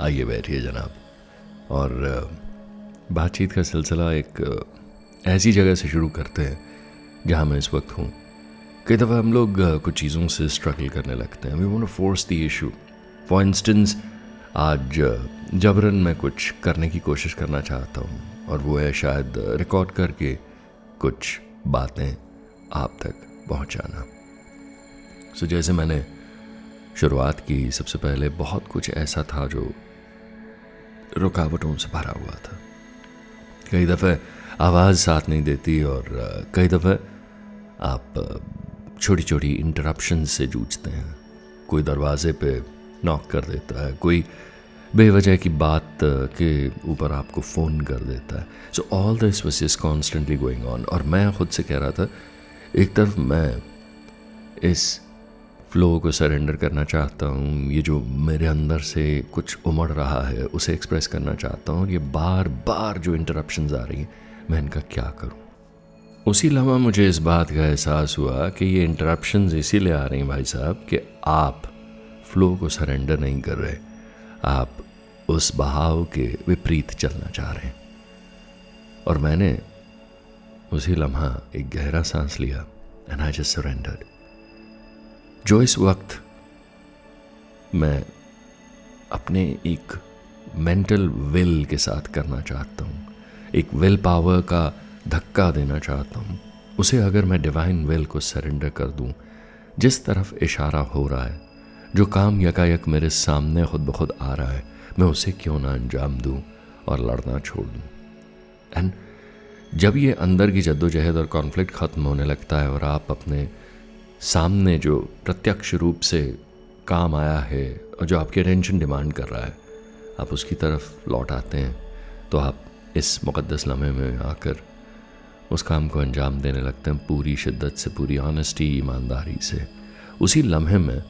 आइए बैठिए जनाब। और बातचीत का सिलसिला एक ऐसी जगह से शुरू करते हैं जहाँ मैं इस वक्त हूँ। कई दफ़ा हम लोग कुछ चीज़ों से स्ट्रगल करने लगते हैं। We want to force the issue for instance आज जबरन मैं कुछ करने की कोशिश करना चाहता हूँ और वो है शायद रिकॉर्ड करके कुछ बातें आप तक पहुँचाना। सो so, जैसे मैंने शुरुआत की सबसे पहले बहुत कुछ ऐसा था जो रुकावटों से भरा हुआ था। कई दफ़े आवाज़ साथ नहीं देती और कई दफ़े आप छोटी छोटी इंटरप्शन से जूझते हैं। कोई दरवाजे पे नॉक कर देता है, कोई बेवजह की बात के ऊपर आपको फ़ोन कर देता है। So all this was is constantly going on और मैं खुद से कह रहा था, एक तरफ़ मैं इस फ्लो को सरेंडर करना चाहता हूँ। ये जो मेरे अंदर से कुछ उमड़ रहा है, उसे एक्सप्रेस करना चाहता हूँ और ये बार बार जो इंटरप्शंस आ रही हैं, मैं इनका क्या करूँ? उसी लम्हा मुझे इस बात का एहसास हुआ कि ये इंटरप्शंस इसीलिए आ रही हैं भाई साहब कि आप फ्लो को सरेंडर नहीं कर रहे। आप उस बहाव के विपरीत चलना चाह रहे हैं। और मैंने उसी लम्हा एक गहरा सांस लिया एंड आई जस्ट सरेंडर्ड जो इस वक्त मैं अपने एक मेंटल विल के साथ करना चाहता हूँ, एक विल पावर का धक्का देना चाहता हूँ, उसे अगर मैं डिवाइन विल को सरेंडर कर दूँ, जिस तरफ़ इशारा हो रहा है, जो काम यकायक मेरे सामने खुद ब खुद आ रहा है, मैं उसे क्यों ना अंजाम दूँ और लड़ना छोड़ दूँ? एंड जब ये अंदर की जद्दोजहद और कॉन्फ्लिक्ट ख़त्म होने लगता है और आप अपने सामने जो प्रत्यक्ष रूप से काम आया है और जो आपकी अटेंशन डिमांड कर रहा है आप उसकी तरफ़ लौट आते हैं तो आप इस मुक़दस लम्हे में आकर उस काम को अंजाम देने लगते हैं पूरी शिद्दत से पूरी ऑनेस्टी ईमानदारी से उसी लम्हे में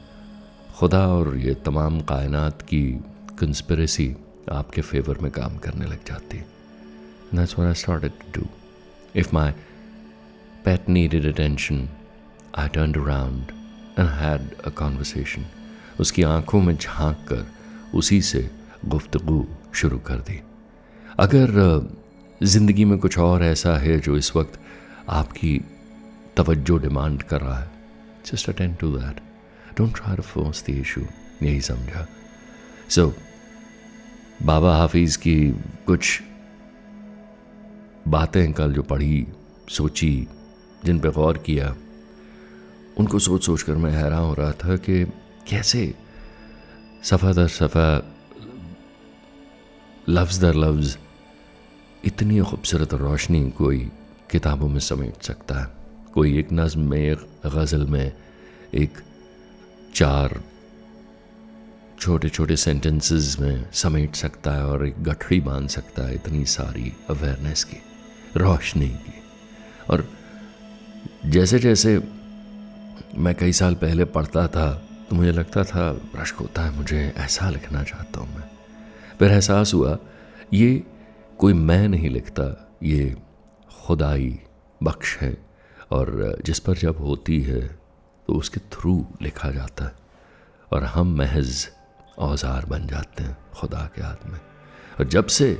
खुदा और ये तमाम कायनात की कंस्परेसी आपके फेवर में काम करने लग जाती That's what I started to do. If my pet needed attention, I turn around and had a conversation उसकी आँखों में झाँक कर उसी से गुफ्तगु शुरू कर दी। अगर ज़िंदगी में कुछ और ऐसा है जो इस वक्त आपकी तवज्जो डिमांड कर रहा है just attend to that don't try to force the issue यही समझा। सो so, बाबा हाफिज़ की कुछ बातें कल जो पढ़ी सोची जिन पे गौर किया उनको सोच सोच कर मैं हैरान हो रहा था कि कैसे सफ़ा दर सफ़ा, लफ्ज़ दर लफ्ज़, इतनी खूबसूरत रोशनी कोई किताबों में समेट सकता है। कोई एक नज़म में, एक गज़ल में, एक चार छोटे छोटे सेंटेंसेस में समेट सकता है और एक गठड़ी बाँध सकता है इतनी सारी अवेयरनेस की, रोशनी की। और जैसे जैसे मैं कई साल पहले पढ़ता था तो मुझे लगता था रश्क होता है मुझे, ऐसा लिखना चाहता हूँ मैं। फिर एहसास हुआ, ये कोई मैं नहीं लिखता, ये खुदाई बख्श है और जिस पर जब होती है तो उसके थ्रू लिखा जाता है और हम महज औज़ार बन जाते हैं खुदा के हाथ में। और जब से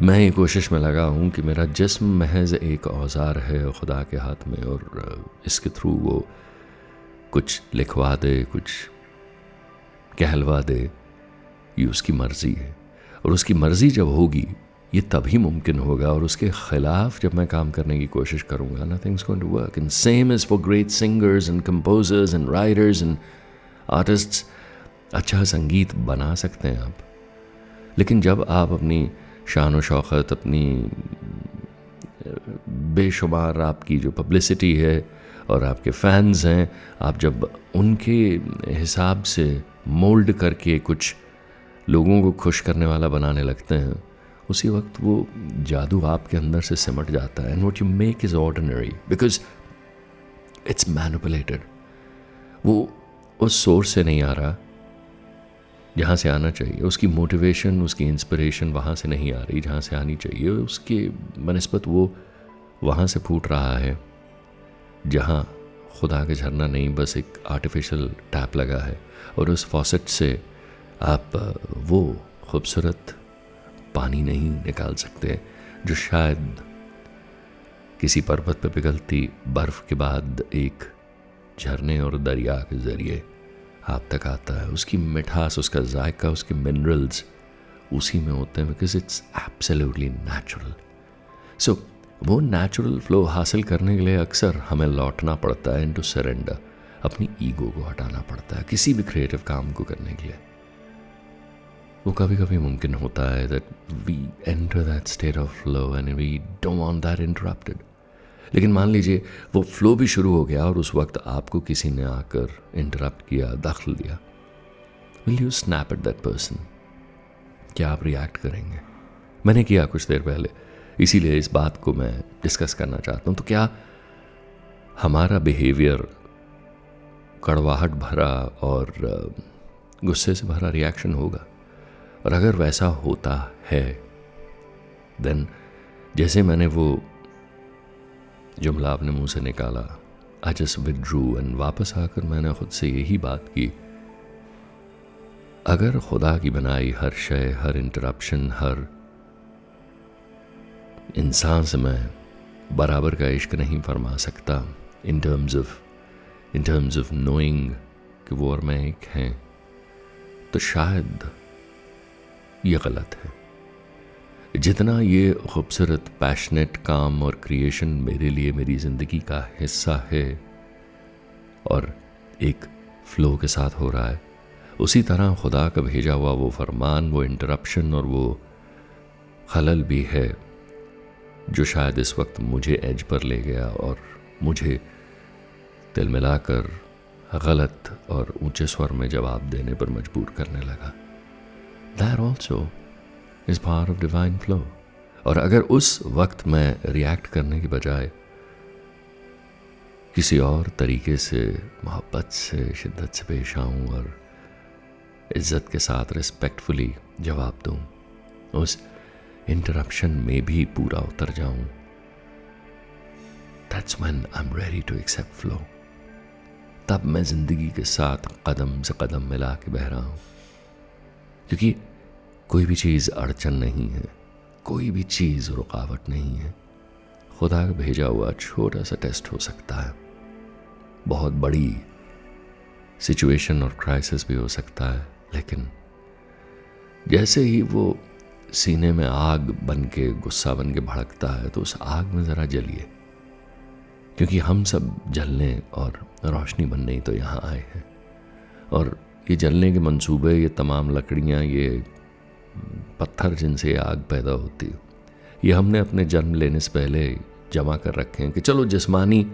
मैं ये कोशिश में लगा हूँ कि मेरा जिस्म महज एक औज़ार है खुदा के हाथ में और इसके थ्रू वो कुछ लिखवा दे, कुछ कहलवा दे। ये उसकी मर्ज़ी है। और उसकी मर्ज़ी जब होगी, ये तभी मुमकिन होगा। और उसके ख़िलाफ़ जब मैं काम करने की कोशिश करूँगा nothing's going to work in same is for great singers and composers and writers and artists अच्छा संगीत बना सकते हैं आप। लेकिन जब आप अपनी शान व शौकत, अपनी बेशुमार आपकी जो पब्लिसिटी है और आपके फैंस हैं, आप जब उनके हिसाब से मोल्ड करके कुछ लोगों को खुश करने वाला बनाने लगते हैं, उसी वक्त वो जादू आपके अंदर से सिमट जाता है। And what you make is ordinary because it's manipulated वो उस सोर्स से नहीं आ रहा जहाँ से आना चाहिए। उसकी मोटिवेशन उसकी इंस्पिरेशन वहाँ से नहीं आ रही जहाँ से आनी चाहिए। उसके बनस्बत वो वहाँ से फूट रहा है। जहाँ खुदा का झरना नहीं, बस एक आर्टिफिशियल टैप लगा है। और उस फॉसेट से आप, वो खूबसूरत पानी नहीं निकाल सकते, जो शायद किसी पर्वत पर पिघलती बर्फ़ के बाद एक झरने और दरिया के ज़रिए आप तक आता है। उसकी मिठास, उसका जायका, उसके मिनरल्स उसी में होते हैं because it's absolutely natural so वो नेचुरल फ्लो हासिल करने के लिए अक्सर हमें लौटना पड़ता है इन टू सरेंडर अपनी ईगो को हटाना पड़ता है किसी भी क्रिएटिव काम को करने के लिए। वो कभी कभी मुमकिन होता है that we enter that state of flow and we don't want that interrupted लेकिन मान लीजिए, वो फ्लो भी शुरू हो गया और उस वक्त आपको किसी ने आकर इंटरप्ट किया, दखल दिया। Will you snap at that person क्या आप रिएक्ट करेंगे? मैंने किया कुछ देर पहले। इसीलिए इस बात को मैं डिस्कस करना चाहता हूँ। तो क्या हमारा बिहेवियर कड़वाहट भरा और गुस्से से भरा रिएक्शन होगा? और अगर वैसा होता है देन जैसे मैंने वो जुमला आपने मुँह से निकाला आई जस्ट विड्रू एंड वापस आकर मैंने खुद से यही बात की, अगर खुदा की बनाई हर शय, हर इंटरप्शन हर इंसान से मैं बराबर का इश्क नहीं फरमा सकता in terms of in terms of knowing कि वो और मैं एक हैं तो शायद ये गलत है। जितना ये खूबसूरत पैशनेट काम और क्रिएशन मेरे लिए मेरी ज़िंदगी का हिस्सा है और एक फ्लो के साथ हो रहा है, उसी तरह खुदा का भेजा हुआ वो फरमान, वो इंटरप्शन और वो खलल भी है। जो शायद इस वक्त मुझे एज पर ले गया और मुझे दिल मिलाकर गलत और ऊँचे स्वर में जवाब देने पर मजबूर करने लगा। There also is power of divine flow और अगर उस वक्त मैं रिएक्ट करने के बजाय किसी और तरीके से, मोहब्बत से, शिद्दत से पेश आऊँ और इज़्ज़त के साथ रिस्पेक्टफुली जवाब दूँ, उस इंटरप्शन में भी पूरा उतर जाऊँ। That's when I am ready to accept flow तब मैं ज़िंदगी के साथ कदम से कदम मिला के बह रहा हूँ। क्योंकि कोई भी चीज़ अड़चन नहीं है। कोई भी चीज़ रुकावट नहीं है। खुदा का भेजा हुआ छोटा सा टेस्ट हो सकता है। बहुत बड़ी सिचुएशन और क्राइसिस भी हो सकता है। लेकिन जैसे ही वो सीने में आग बन के गुस्सा बन के भड़कता है तो उस आग में ज़रा जलिए। क्योंकि हम सब जलने और रोशनी बनने ही तो यहाँ आए हैं। और ये जलने के मंसूबे, ये तमाम लकड़ियाँ, ये पत्थर जिनसे आग पैदा होती है, ये हमने अपने जन्म लेने से पहले जमा कर रखे हैं कि चलो जिस्मानी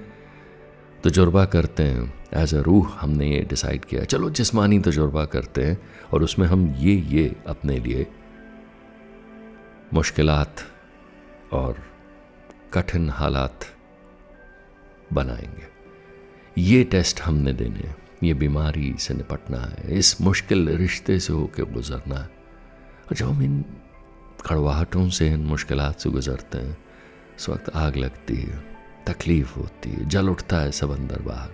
तजुर्बा करते हैं। एज अ रूह हमने ये डिसाइड किया, चलो जिस्मानी तजुर्बा करते हैं और उसमें हम ये ये अपने लिए मुश्किलात और कठिन हालात बनाएँगे। ये टेस्ट हमने देने हैं, ये बीमारी से निपटना है, इस मुश्किल रिश्ते से होकर गुजरना है। और जब हम इन कड़वाहटों से इन मुश्किल से गुजरते हैं उस वक्त आग लगती है, तकलीफ़ होती है, जल उठता है सब अंदर बाहर।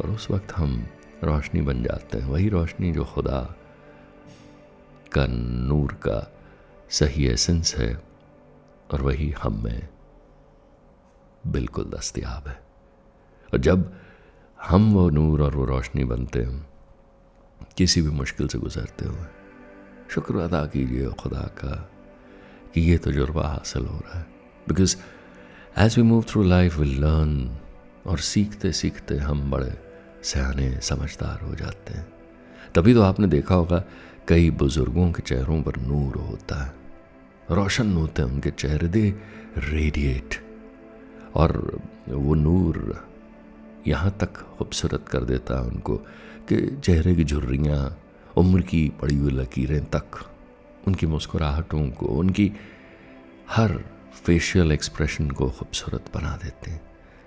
और उस वक्त हम रोशनी बन जाते हैं, वही रोशनी जो खुदा का नूर का सही एसेंस है, और वही हम में बिल्कुल दस्तियाब है। और जब हम वो नूर और वो रोशनी बनते हैं, किसी भी मुश्किल से गुजरते हुए, शुक्र अदा कीजिए खुदा का कि ये तजुर्बा हासिल हो रहा है। Because as we move through life will learn और सीखते सीखते हम बड़े सयाने, समझदार हो जाते हैं। तभी तो आपने देखा होगा, कई बुज़ुर्गों के चेहरों पर नूर होता है। रोशन होते हैं उनके चेहरे दे रेडिएट। और वो नूर यहाँ तक खूबसूरत कर देता है उनको कि चेहरे की झुर्रियाँ, उम्र की पड़ी हुई लकीरें तक, उनकी मुस्कुराहटों को, उनकी हर फेशियल एक्सप्रेशन को खूबसूरत बना देते हैं।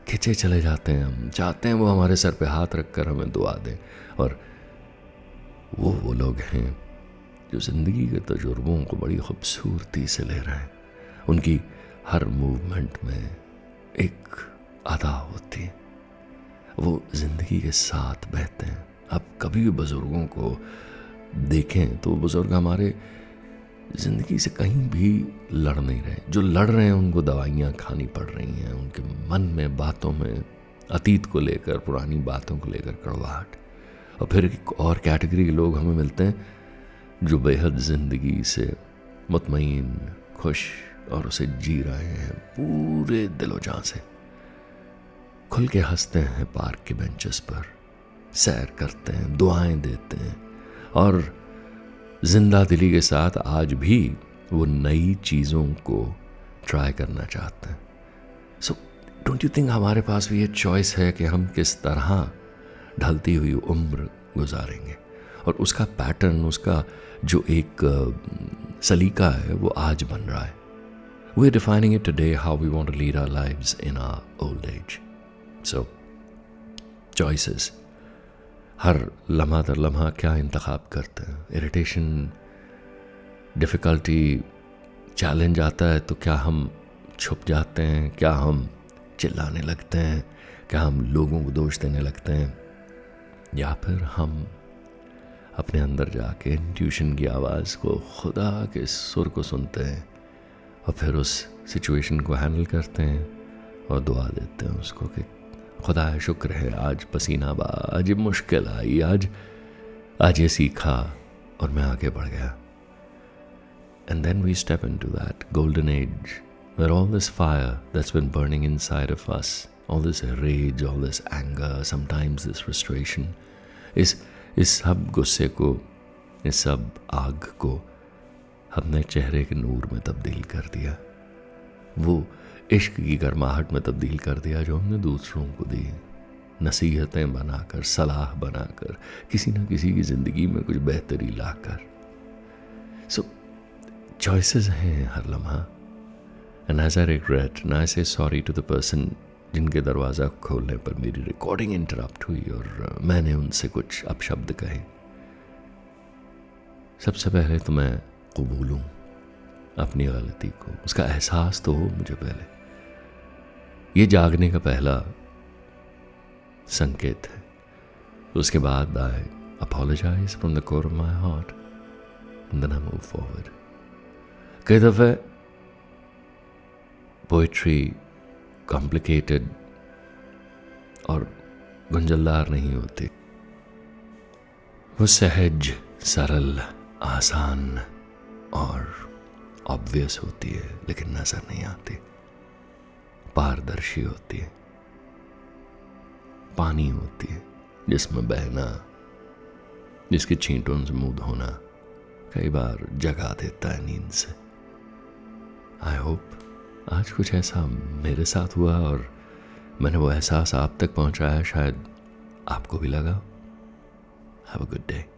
खिंचे चले जाते हैं हम, चाहते हैं वो हमारे सर पे हाथ रख कर हमें दुआ दें। और वो वो लोग हैं जो ज़िंदगी के तजुर्बों को बड़ी खूबसूरती से ले रहे हैं। उनकी हर मूवमेंट में एक अदा होती है। वो ज़िंदगी के साथ बहते हैं। आप कभी भी बुज़ुर्गों को देखें तो वो बुज़ुर्ग हमारे ज़िंदगी से कहीं भी लड़ नहीं रहे। जो लड़ रहे हैं, उनको दवाइयाँ खानी पड़ रही हैं। उनके मन में, बातों में, अतीत को लेकर, पुरानी बातों को लेकर कड़वाहट। और फिर एक और कैटेगरी के लोग हमें मिलते हैं जो बेहद ज़िंदगी से मुतमिन खुश और उसे जी रहे हैं पूरे दिलो जान से। खुल के हँसते हैं पार्क के बेंचेस पर, सैर करते हैं, दुआएँ देते हैं और ज़िंदा दिली के साथ आज भी वो नई चीज़ों को ट्राई करना चाहते हैं। सो डोंट यू थिंक हमारे पास भी ये चॉइस है कि हम किस तरह ढलती हुई उम्र गुजारेंगे? और उसका पैटर्न उसका जो एक सलीका है, वो आज बन रहा है। We are defining it today how we want to lead our lives in our old age so choices हर लम्हा दर लम्हा क्या इंतखब करते हैं? इरिटेशन डिफ़िकल्टी चैलेंज आता है तो क्या हम छुप जाते हैं? क्या हम चिल्लाने लगते हैं? क्या हम लोगों को दोष देने लगते हैं? या फिर हम अपने अंदर जाके ट्यूशन की आवाज़ को खुदा के सुर को सुनते हैं और फिर उस सिचुएशन को हैंडल करते हैं और दुआ देते हैं उसको कि खुदा शुक्र है आज पसीना बा आज मुश्किल आई आज आज ये सीखा और मैं आगे बढ़ गया। And then we step into that golden age where all this fire that's been burning inside of us, all this rage, all this anger, sometimes this frustration, इस इस सब गुस्से को, इस सब आग को हमने चेहरे के नूर में तब्दील कर दिया। वो इश्क की गर्माहट में तब्दील कर दिया जो हमने दूसरों को दी। नसीहतें बनाकर, सलाह बनाकर, किसी न किसी की ज़िंदगी में कुछ बेहतरी लाकर। सो चॉइसेस हैं हर लम्हा। एंड एज आई रिग्रेट ना से सॉरी टू द पर्सन जिनके दरवाज़ा खोलने पर मेरी रिकॉर्डिंग इंटरप्ट हुई और मैंने उनसे कुछ अपशब्द कहे। सबसे पहले तो मैं कबूलूँ अपनी गलती को। उसका एहसास तो हो मुझे पहले। ये जागने का पहला संकेत है। उसके बाद I apologize from the core of my heart and then I move forward कई दफ़े पोइट्री कॉम्प्लिकेटेड और गुंजलदार नहीं होती। वो सहज, सरल, आसान और ऑब्वियस होती है, लेकिन नज़र नहीं आती। पारदर्शी होती है। पानी होती है, जिसमें बहना, जिसके छींटों से मुँह धोना, कई बार जगा देता है नींद से। आई होप आज कुछ ऐसा मेरे साथ हुआ और मैंने वो एहसास आप तक पहुँचाया, शायद आपको भी लगा। Have a good day